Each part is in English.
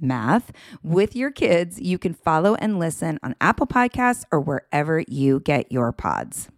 math with your kids. You can follow and listen on Apple Podcasts or wherever you get your pods.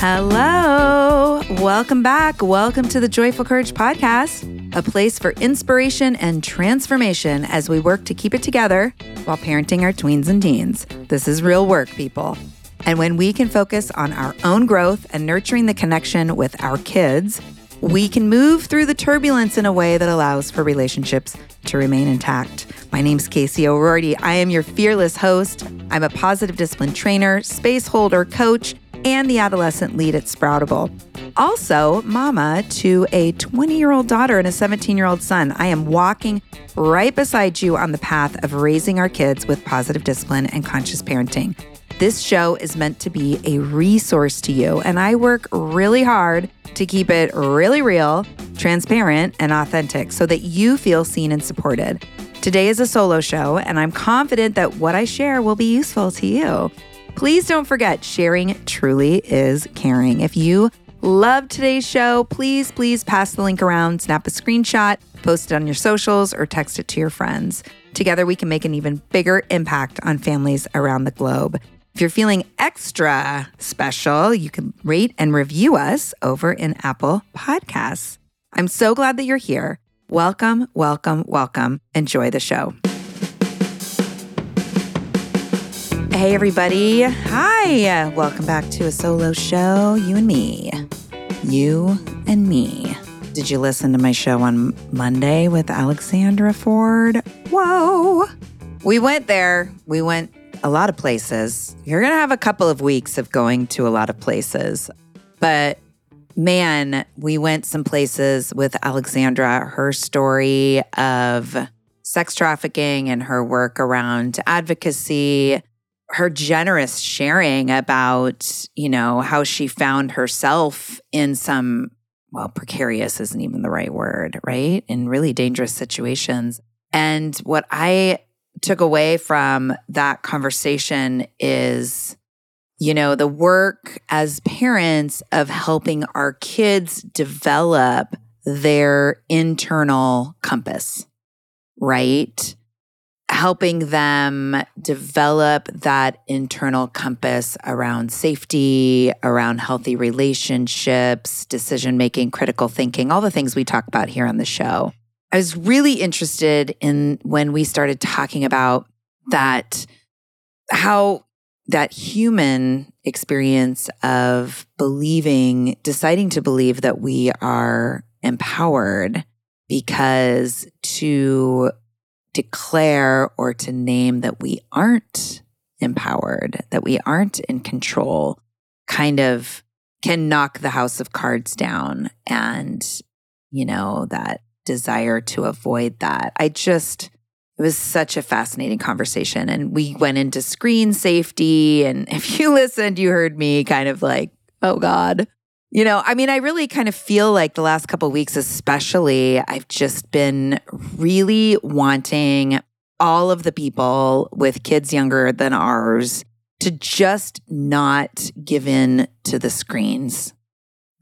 Hello. Welcome back. Welcome to the Joyful Courage Podcast, a place for inspiration and transformation as we work to keep it together while parenting our tweens and teens. This is real work, people. And when we can focus on our own growth and nurturing the connection with our kids, we can move through the turbulence in a way that allows for relationships to remain intact. My name's Casey O'Roarty. I am your fearless host. I'm a positive discipline trainer, space holder, coach, and the adolescent lead at Sproutable. Also, mama to a 20 year old daughter and a 17 year old son. I am walking right beside you on the path of raising our kids with positive discipline and conscious parenting. This show is meant to be a resource to you, and I work really hard to keep it really real, transparent, and authentic so that you feel seen and supported. Today is a solo show, and I'm confident that what I share will be useful to you. Please don't forget, sharing truly is caring. If you love today's show, please, please pass the link around, snap a screenshot, post it on your socials, or text it to your friends. Together, we can make an even bigger impact on families around the globe. If you're feeling extra special, you can rate and review us over in Apple Podcasts. I'm so glad that you're here. Welcome, welcome, welcome. Enjoy the show. Hey, everybody. Hi. Welcome back to a solo show, you and me. You and me. Did you listen to my show on Monday with Alexandra Ford? Whoa. We went there. We went a lot of places. You're going to have a couple of weeks of going to a lot of places. But man, we went some places with Alexandra, her story of sex trafficking and her work around advocacy, her generous sharing about, you know, how she found herself in some, well, precarious isn't even the right word, right? In really dangerous situations. And what I took away from that conversation is you know, the work as parents of helping our kids develop their internal compass, right? Helping them develop that internal compass around safety, around healthy relationships, decision making, critical thinking, all the things we talk about here on the show. I was really interested in when we started talking about that, how that human experience of believing, deciding to believe that we are empowered because to declare or to name that we aren't empowered, that we aren't in control, kind of can knock the house of cards down. And, you know, that desire to avoid that. I just, it was such a fascinating conversation. And we went into screen safety. And if you listened, you heard me kind of like, oh God. You know, I mean, I really kind of feel like the last couple weeks, especially, I've just been really wanting all of the people with kids younger than ours to just not give in to the screens.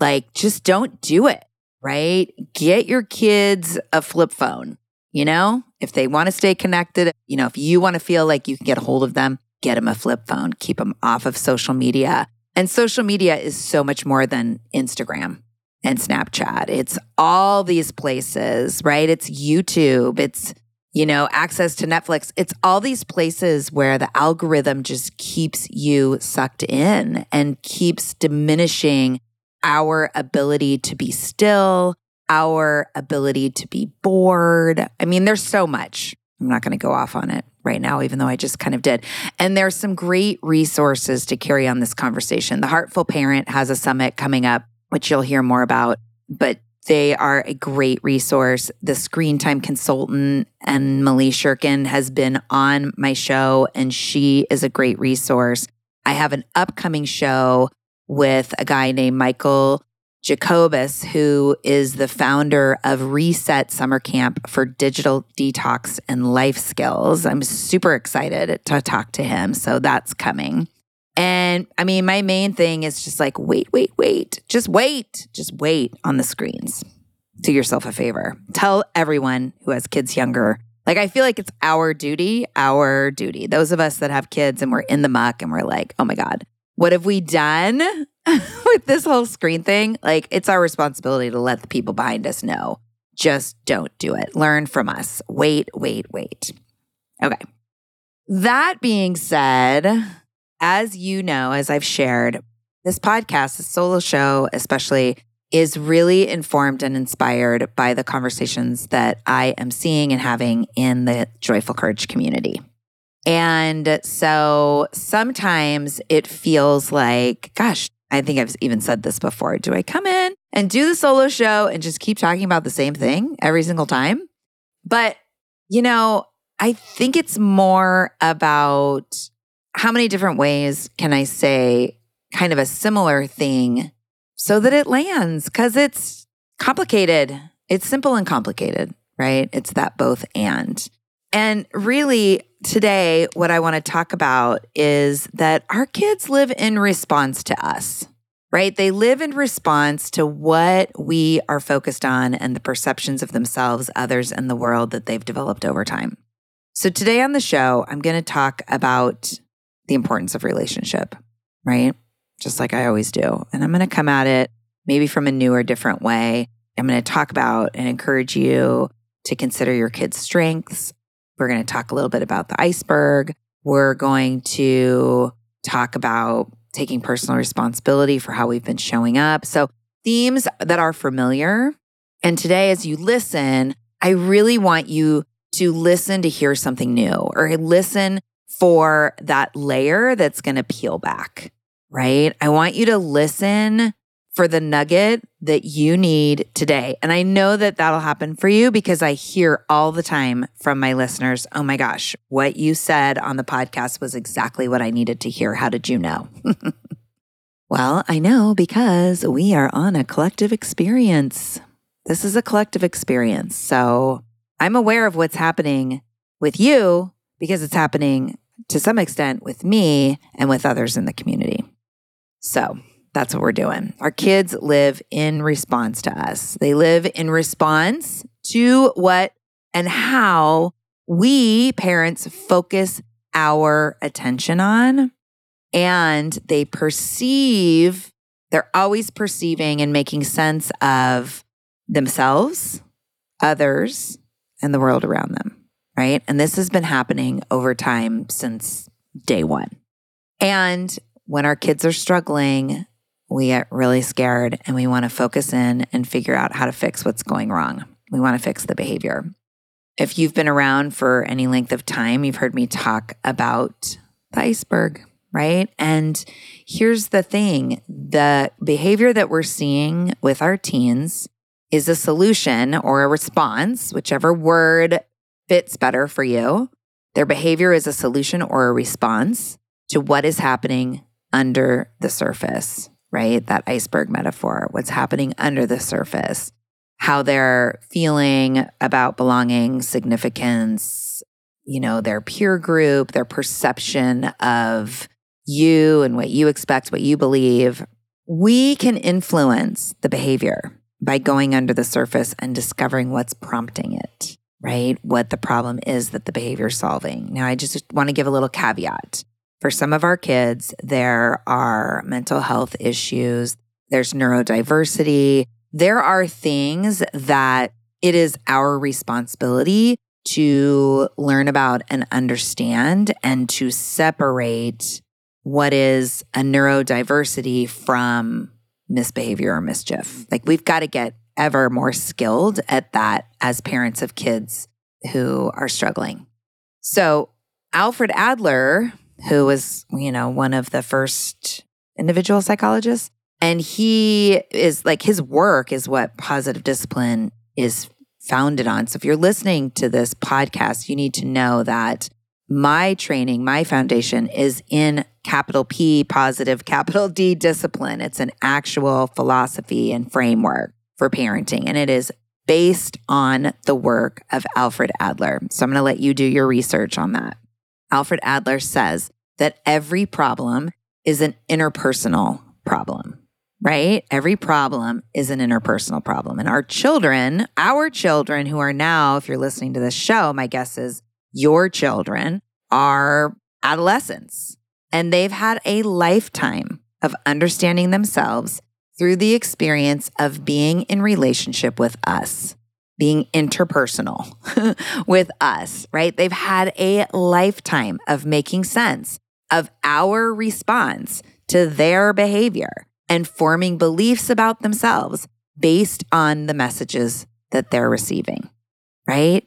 Like, just don't do it right? Get your kids a flip phone. You know, if they want to stay connected, you know, if you want to feel like you can get a hold of them, get them a flip phone, keep them off of social media. And social media is so much more than Instagram and Snapchat. It's all these places, right? It's YouTube, it's, you know, access to Netflix. It's all these places where the algorithm just keeps you sucked in and keeps diminishing our ability to be still, our ability to be bored. I mean, there's so much. I'm not going to go off on it right now, even though I just kind of did. And there's some great resources to carry on this conversation. The Heartful Parent has a summit coming up, which you'll hear more about, but they are a great resource. The screen time consultant Emily Cherkin has been on my show, and she is a great resource. I have an upcoming show with a guy named Michael Jacobus, who is the founder of Reset Summer Camp for Digital Detox and Life Skills. I'm super excited to talk to him. So that's coming. And I mean, my main thing is just like, wait, wait, wait. Just wait. Just wait on the screens. Do yourself a favor. Tell everyone who has kids younger. Like, I feel like it's our duty, our duty. Those of us that have kids and we're in the muck and we're like, oh my God, what have we done with this whole screen thing? Like, it's our responsibility to let the people behind us know. Just don't do it. Learn from us. Wait, wait, wait. Okay. That being said, as you know, as I've shared, this podcast, the solo show, especially, is really informed and inspired by the conversations that I am seeing and having in the Joyful Courage community. And so sometimes it feels like, gosh, I think I've even said this before. Do I come in and do the solo show and just keep talking about the same thing every single time? But, you know, I think it's more about how many different ways can I say kind of a similar thing so that it lands? Because it's complicated. It's simple and complicated, right? It's that both and. And really, today, what I want to talk about is that our kids live in response to us, right? They live in response to what we are focused on and the perceptions of themselves, others, and the world that they've developed over time. So, today on the show, I'm going to talk about the importance of relationship, right? Just like I always do. And I'm going to come at it maybe from a new or different way. I'm going to talk about and encourage you to consider your kids' strengths, we're going to talk a little bit about the iceberg. We're going to talk about taking personal responsibility for how we've been showing up. So, themes that are familiar. And today, as you listen, I really want you to listen to hear something new or listen for that layer that's going to peel back, right? I want you to listen for the nugget that you need today. And I know that that'll happen for you because I hear all the time from my listeners, oh my gosh, what you said on the podcast was exactly what I needed to hear. How did you know? well, I know because we are on a collective experience. This is a collective experience. So I'm aware of what's happening with you because it's happening to some extent with me and with others in the community. So, that's what we're doing. Our kids live in response to us. They live in response to what and how we parents focus our attention on. And they perceive, they're always perceiving and making sense of themselves, others, and the world around them. Right. And this has been happening over time since day one. And when our kids are struggling, we get really scared and we want to focus in and figure out how to fix what's going wrong. We want to fix the behavior. If you've been around for any length of time, you've heard me talk about the iceberg, right? And here's the thing the behavior that we're seeing with our teens is a solution or a response, whichever word fits better for you. Their behavior is a solution or a response to what is happening under the surface right? That iceberg metaphor, what's happening under the surface, how they're feeling about belonging, significance, you know, their peer group, their perception of you and what you expect, what you believe. We can influence the behavior. by going under the surface and discovering what's prompting it, right? What the problem is that the behavior is solving. Now, I just want to give a little caveat. For some of our kids, there are mental health issues, there's neurodiversity. There are things that it is our responsibility to learn about and understand and to separate what is a neurodiversity from misbehavior or mischief. Like we've got to get ever more skilled at that as parents of kids who are struggling. So, Alfred Adler, who was, you know, one of the first individual psychologists, and he is like his work is what positive discipline is founded on. So if you're listening to this podcast, you need to know that my training, my foundation is in capital P, positive, capital D discipline. It's an actual philosophy and framework for parenting, and it is based on the work of Alfred Adler. So I'm going to let you do your research on that. Alfred Adler says that every problem is an interpersonal problem right? Every problem is an interpersonal problem. And our children, our children who are now, if you're listening to this show, my guess is your children are adolescents and they've had a lifetime of understanding themselves through the experience of being in relationship with us, being interpersonal with us, right? They've had a lifetime of making sense of our response to their behavior and forming beliefs about themselves based on the messages that they're receiving, right?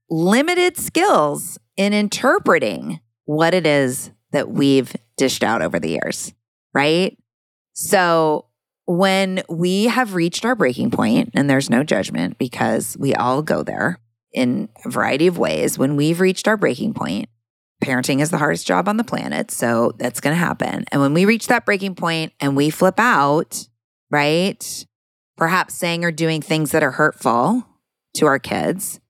limited skills in interpreting what it is that we've dished out over the years, right? So when we have reached our breaking point, and there's no judgment because we all go there in a variety of ways, when we've reached our breaking point, parenting is the hardest job on the planet. So that's going to happen. And when we reach that breaking point and we flip out, right? Perhaps saying or doing things that are hurtful to our kids,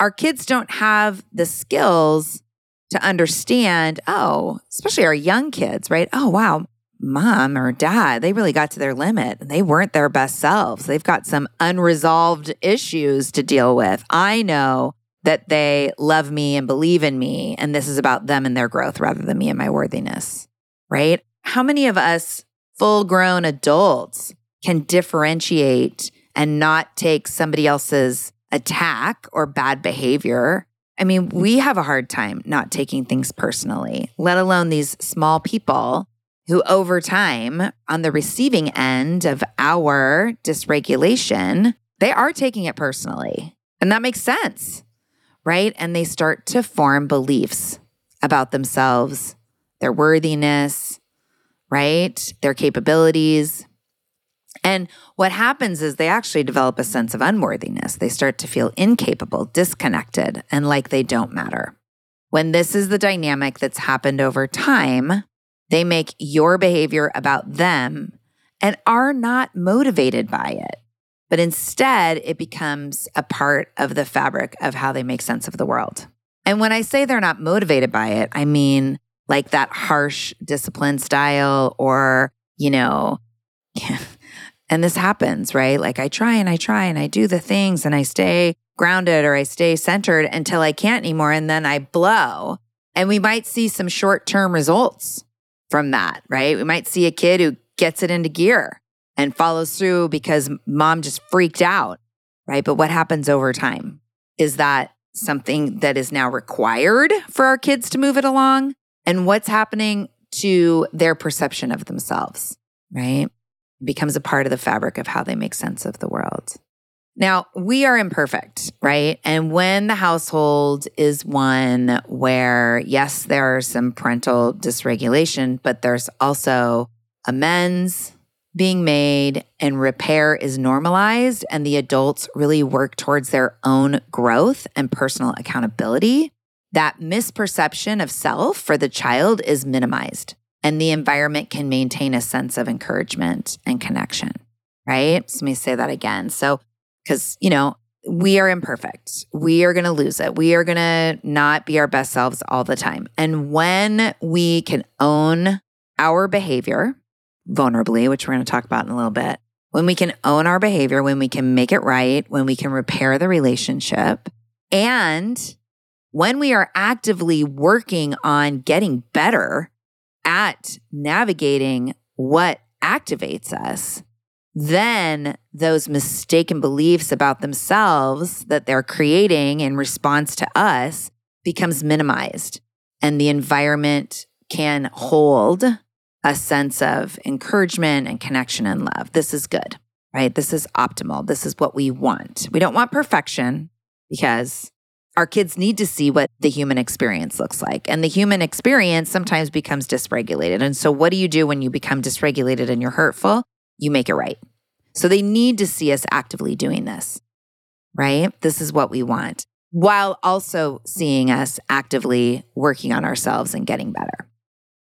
our kids don't have the skills to understand, oh, especially our young kids, right? Oh, wow, mom or dad, they really got to their limit and they weren't their best selves. They've got some unresolved issues to deal with. I know that they love me and believe in me, and this is about them and their growth rather than me and my worthiness, right? How many of us full grown adults can differentiate and not take somebody else's attack or bad behavior? I mean, mm-hmm. we have a hard time not taking things personally, let alone these small people who, over time, on the receiving end of our dysregulation, they are taking it personally. And that makes sense, right? And they start to form beliefs about themselves, their worthiness, right? Their capabilities. And what happens is they actually develop a sense of unworthiness. They start to feel incapable, disconnected, and like they don't matter. When this is the dynamic that's happened over time, they make your behavior about them and are not motivated by it. But instead, it becomes a part of the fabric of how they make sense of the world. And when I say they're not motivated by it, I mean like that harsh discipline style or, you know, and this happens, right? Like I try and I try and I do the things and I stay grounded or I stay centered until I can't anymore and then I blow. And we might see some short term results from that, right? We might see a kid who gets it into gear and follows through because mom just freaked out, right? But what happens over time? Is that something that is now required for our kids to move it along? And what's happening to their perception of themselves, right? Becomes a part of the fabric of how they make sense of the world. Now, we are imperfect, right? And when the household is one where, yes, there are some parental dysregulation, but there's also amends being made and repair is normalized, and the adults really work towards their own growth and personal accountability, that misperception of self for the child is minimized, and the environment can maintain a sense of encouragement and connection, right? So let me say that again. So, because, you know, we are imperfect. We are going to lose it. We are going to not be our best selves all the time. And when we can own our behavior vulnerably, which we're going to talk about in a little bit, when we can own our behavior, when we can make it right, when we can repair the relationship, and when we are actively working on getting better at navigating what activates us, then those mistaken beliefs about themselves that they're creating in response to us becomes minimized and the environment can hold a sense of encouragement and connection and love. This is good, right? This is optimal. This is what we want. We don't want perfection because our kids need to see what the human experience looks like. And the human experience sometimes becomes dysregulated. And so, what do you do when you become dysregulated and you're hurtful? you make it right. So they need to see us actively doing this, right? This is what we want, while also seeing us actively working on ourselves and getting better.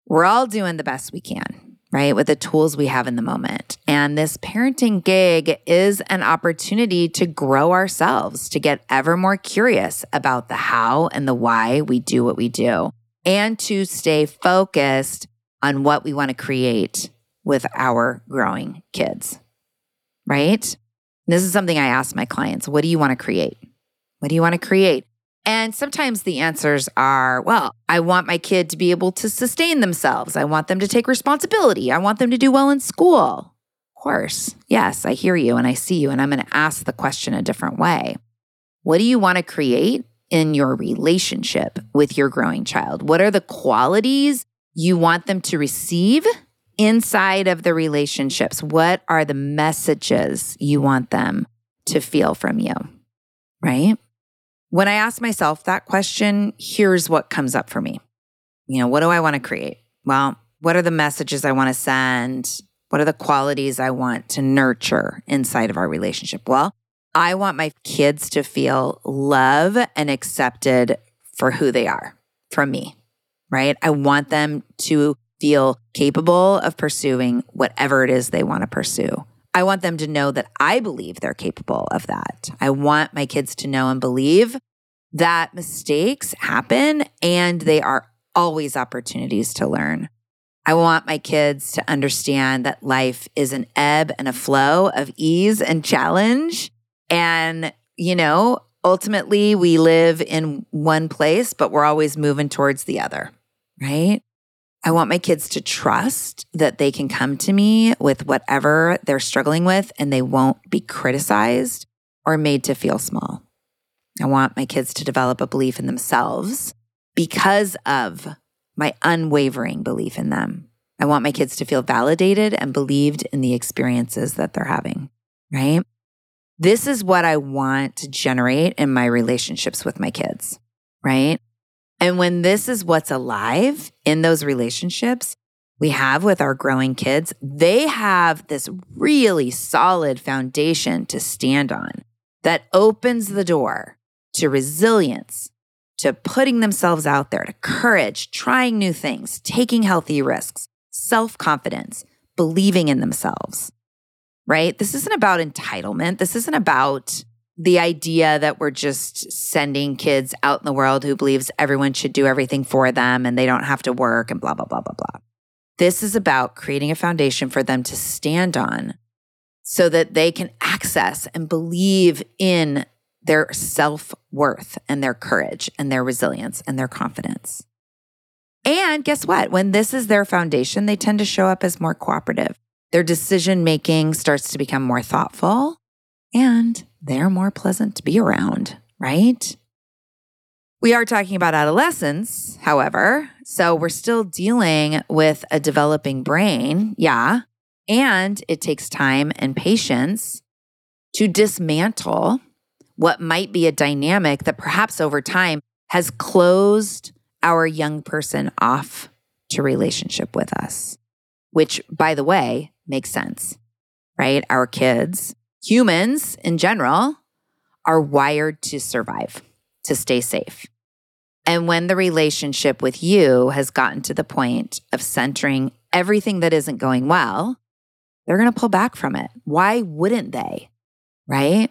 We're all doing the best we can, right? With the tools we have in the moment. And this parenting gig is an opportunity to grow ourselves, to get ever more curious about the how and the why we do what we do, and to stay focused on what we want to create with our growing kids, right? This is something I ask my clients what do you want to create? What do you want to create? And sometimes the answers are, well, I want my kid to be able to sustain themselves. I want them to take responsibility. I want them to do well in school. Of course, yes, I hear you and I see you, and I'm going to ask the question a different way. What do you want to create in your relationship with your growing child? What are the qualities you want them to receive inside of the relationships, what are the messages you want them to feel from you? Right? When I ask myself that question, here's what comes up for me. You know, what do I want to create? Well, what are the messages I want to send? What are the qualities I want to nurture inside of our relationship? Well, I want my kids to feel love and accepted for who they are from me, right? I want them to feel capable of pursuing whatever it is they want to pursue. I want them to know that I believe they're capable of that. I want my kids to know and believe that mistakes happen and they are always opportunities to learn. I want my kids to understand that life is an ebb and a flow of ease and challenge. And, you know, ultimately we live in one place, but we're always moving towards the other, right? I want my kids to trust that they can come to me with whatever they're struggling with and they won't be criticized or made to feel small. I want my kids to develop a belief in themselves because of my unwavering belief in them. I want my kids to feel validated and believed in the experiences that they're having, right? This is what I want to generate in my relationships with my kids, right? And when this is what's alive in those relationships we have with our growing kids, they have this really solid foundation to stand on that opens the door to resilience, to putting themselves out there, to courage, trying new things, taking healthy risks, self confidence, believing in themselves, right? This isn't about entitlement. This isn't about the idea that we're just sending kids out in the world who believes everyone should do everything for them and they don't have to work and blah, blah, blah, blah, blah. This is about creating a foundation for them to stand on so that they can access and believe in their self worth and their courage and their resilience and their confidence. And guess what? When this is their foundation, they tend to show up as more cooperative. Their decision making starts to become more thoughtful and they're more pleasant to be around, right? We are talking about adolescence, however. So we're still dealing with a developing brain. Yeah. And it takes time and patience to dismantle what might be a dynamic that perhaps over time has closed our young person off to relationship with us, which, by the way, makes sense, right? Our kids, humans in general, are wired to survive, to stay safe. And when the relationship with you has gotten to the point of centering everything that isn't going well, they're going to pull back from it. Why wouldn't they? Right?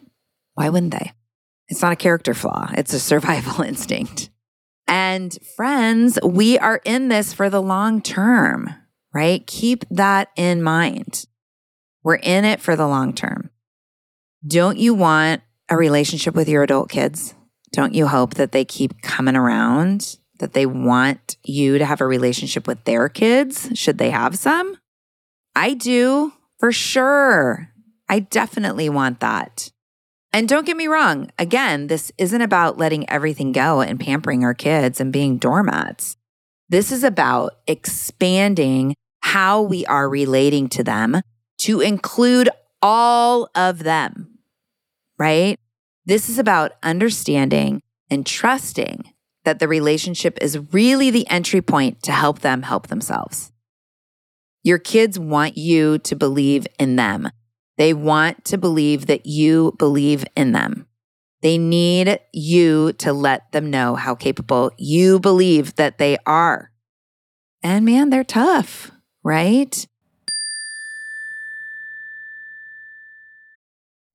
Why wouldn't they? It's not a character flaw, it's a survival instinct. And friends, we are in this for the long term, right? Keep that in mind. We're in it for the long term. Don't you want a relationship with your adult kids? Don't you hope that they keep coming around, that they want you to have a relationship with their kids, should they have some? I do, for sure. I definitely want that. And don't get me wrong, again, this isn't about letting everything go and pampering our kids and being doormats. This is about expanding how we are relating to them to include all of them, right? This is about understanding and trusting that the relationship is really the entry point to help them help themselves. Your kids want you to believe in them, they want to believe that you believe in them. They need you to let them know how capable you believe that they are. And man, they're tough, right?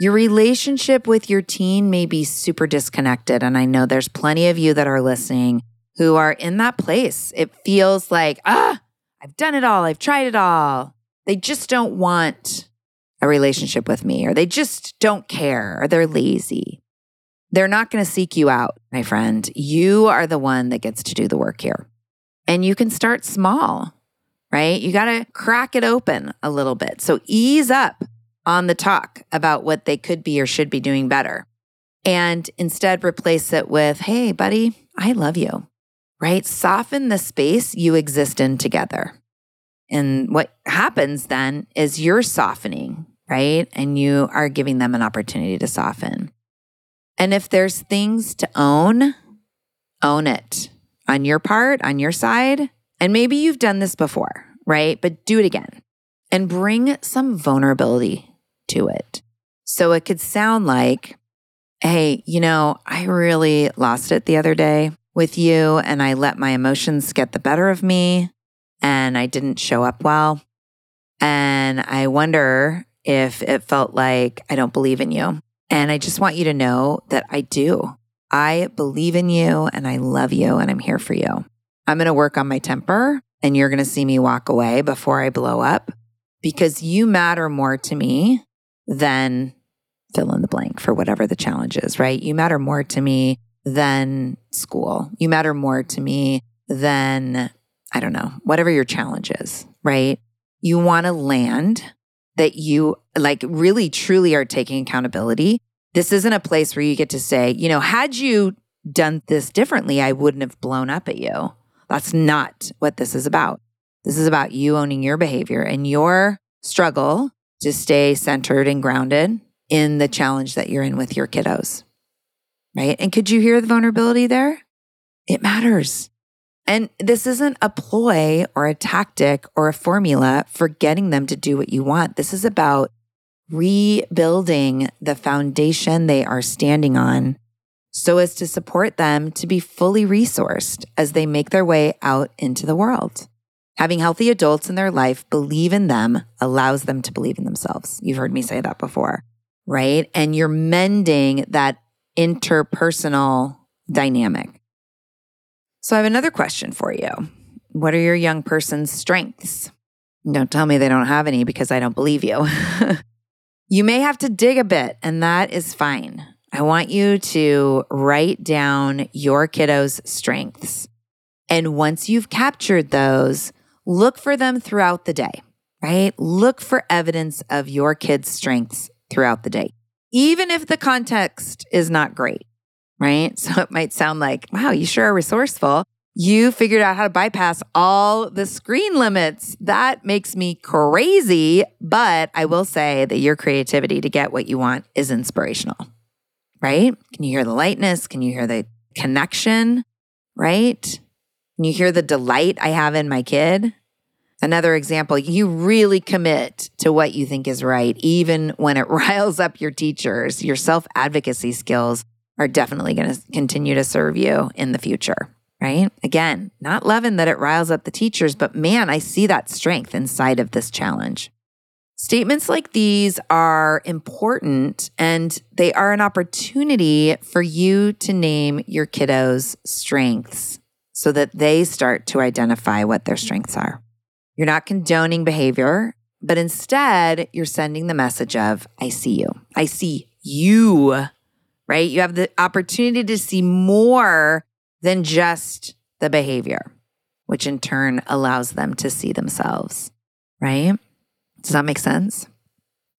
Your relationship with your teen may be super disconnected. And I know there's plenty of you that are listening who are in that place. It feels like, ah, I've done it all, I've tried it all. They just don't want a relationship with me, or they just don't care, or they're lazy. They're not going to seek you out, my friend. You are the one that gets to do the work here. And you can start small, right? You got to crack it open a little bit. So ease up on the talk about what they could be or should be doing better. And instead replace it with, hey, buddy, I love you, right? Soften the space you exist in together. And what happens then is you're softening, right? And you are giving them an opportunity to soften. And if there's things to own, own it on your part, on your side. And maybe you've done this before, right? But do it again and bring some vulnerability to it. So it could sound like, hey, you know, I really lost it the other day with you and I let my emotions get the better of me and I didn't show up well. And I wonder if it felt like I don't believe in you. And I just want you to know that I do. I believe in you and I love you and I'm here for you. I'm going to work on my temper and you're going to see me walk away before I blow up because you matter more to me than fill in the blank for whatever the challenge is, right? You matter more to me than school. You matter more to me than, I don't know, whatever your challenge is, right? You want to land that you like really truly are taking accountability. This isn't a place where you get to say, you know, had you done this differently, I wouldn't have blown up at you. That's not what this is about. This is about you owning your behavior and your struggle to stay centered and grounded in the challenge that you're in with your kiddos. Right. And could you hear the vulnerability there? It matters. And this isn't a ploy or a tactic or a formula for getting them to do what you want. This is about rebuilding the foundation they are standing on so as to support them to be fully resourced as they make their way out into the world. Having healthy adults in their life believe in them allows them to believe in themselves. You've heard me say that before, right? And you're mending that interpersonal dynamic. So I have another question for you. What are your young person's strengths? Don't tell me they don't have any because I don't believe you. you may have to dig a bit, and that is fine. I want you to write down your kiddo's strengths. And once you've captured those, look for them throughout the day, right? Look for evidence of your kid's strengths throughout the day, even if the context is not great, right? So it might sound like, wow, you sure are resourceful. You figured out how to bypass all the screen limits. That makes me crazy. But I will say that your creativity to get what you want is inspirational, right? Can you hear the lightness? Can you hear the connection, right? And you hear the delight I have in my kid. Another example, you really commit to what you think is right, even when it riles up your teachers. Your self advocacy skills are definitely going to continue to serve you in the future, right? Again, not loving that it riles up the teachers, but man, I see that strength inside of this challenge. Statements like these are important and they are an opportunity for you to name your kiddos' strengths so that they start to identify what their strengths are. You're not condoning behavior, but instead you're sending the message of, I see you. I see you, right? You have the opportunity to see more than just the behavior, which in turn allows them to see themselves, right? Does that make sense?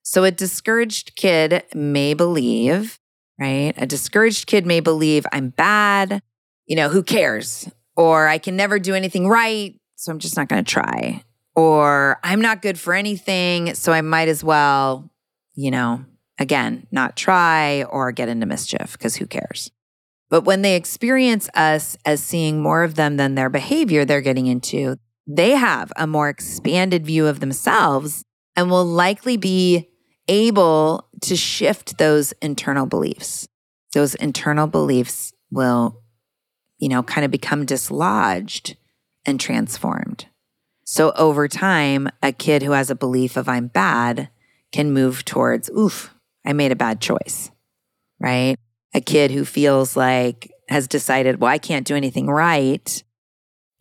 So a discouraged kid may believe, right? A discouraged kid may believe I'm bad. You know, who cares? Or I can never do anything right, so I'm just not going to try, or I'm not good for anything, so I might as well, you know, again, not try or get into mischief because who cares? But when they experience us as seeing more of them than their behavior they're getting into, they have a more expanded view of themselves and will likely be able to shift those internal beliefs. Those internal beliefs will, you know, kind of become dislodged and transformed. So over time, a kid who has a belief of I'm bad can move towards, oof, I made a bad choice, right? A kid who feels like has decided, well, I can't do anything right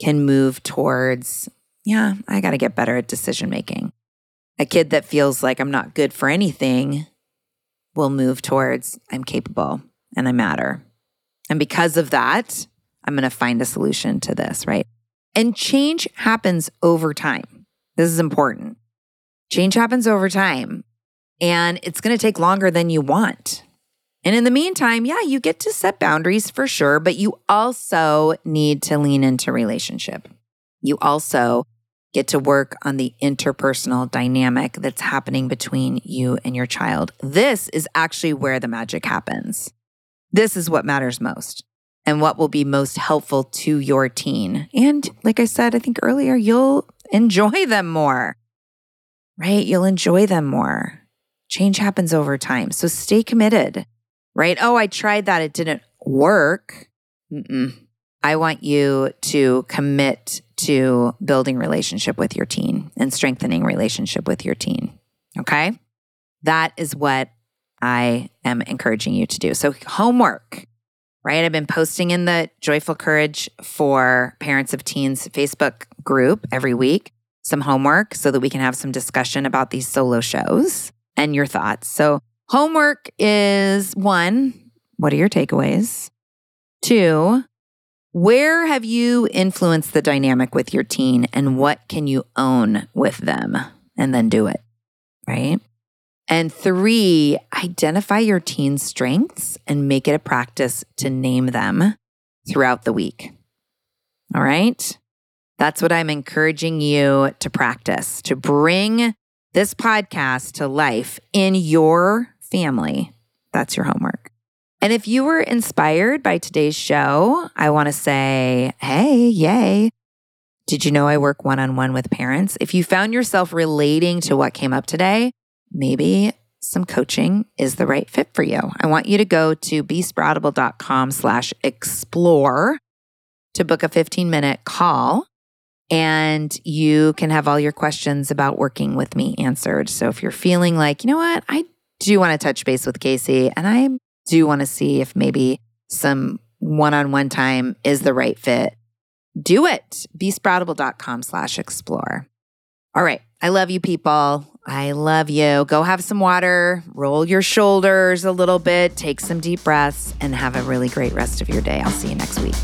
can move towards, yeah, I got to get better at decision making. A kid that feels like I'm not good for anything will move towards, I'm capable and I matter. And because of that, I'm going to find a solution to this, right? And change happens over time. This is important. Change happens over time and it's going to take longer than you want. And in the meantime, yeah, you get to set boundaries for sure, but you also need to lean into relationship. You also get to work on the interpersonal dynamic that's happening between you and your child. This is actually where the magic happens. This is what matters most and what will be most helpful to your teen. And like I said, I think earlier, you'll enjoy them more, right? You'll enjoy them more. Change happens over time. So stay committed, right? Oh, I tried that. It didn't work. Mm-mm. I want you to commit to building relationship with your teen and strengthening relationship with your teen. Okay. That is what I am encouraging you to do. So, homework, right? I've been posting in the Joyful Courage for Parents of Teens Facebook group every week some homework so that we can have some discussion about these solo shows and your thoughts. So, homework is one, what are your takeaways? Two, where have you influenced the dynamic with your teen and what can you own with them and then do it? Right. And three, identify your teen's strengths and make it a practice to name them throughout the week. All right. That's what I'm encouraging you to practice, to bring this podcast to life in your family. That's your homework. And if you were inspired by today's show, I want to say, hey, yay. Did you know I work one on one with parents? If you found yourself relating to what came up today, maybe some coaching is the right fit for you. I want you to go to besproutable.com slash explore to book a 15 minute call and you can have all your questions about working with me answered. So if you're feeling like, you know what, I do want to touch base with Casey and I do want to see if maybe some one on one time is the right fit, do it. Besproutable.com slash explore. All right. I love you, people. I love you. Go have some water, roll your shoulders a little bit, take some deep breaths, and have a really great rest of your day. I'll see you next week.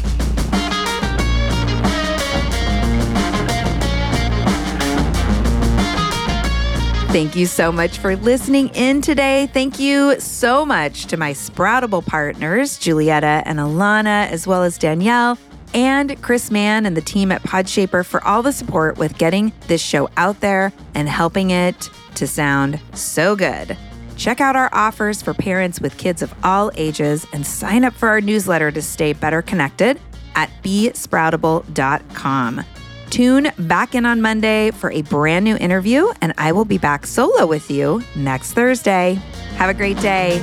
Thank you so much for listening in today. Thank you so much to my Sproutable partners, Julietta and Alana, as well as Danielle and Chris Mann and the team at Podshaper for all the support with getting this show out there and helping it to sound so good. Check out our offers for parents with kids of all ages and sign up for our newsletter to stay better connected at besproutable.com. Tune back in on Monday for a brand new interview, and I will be back solo with you next Thursday. Have a great day.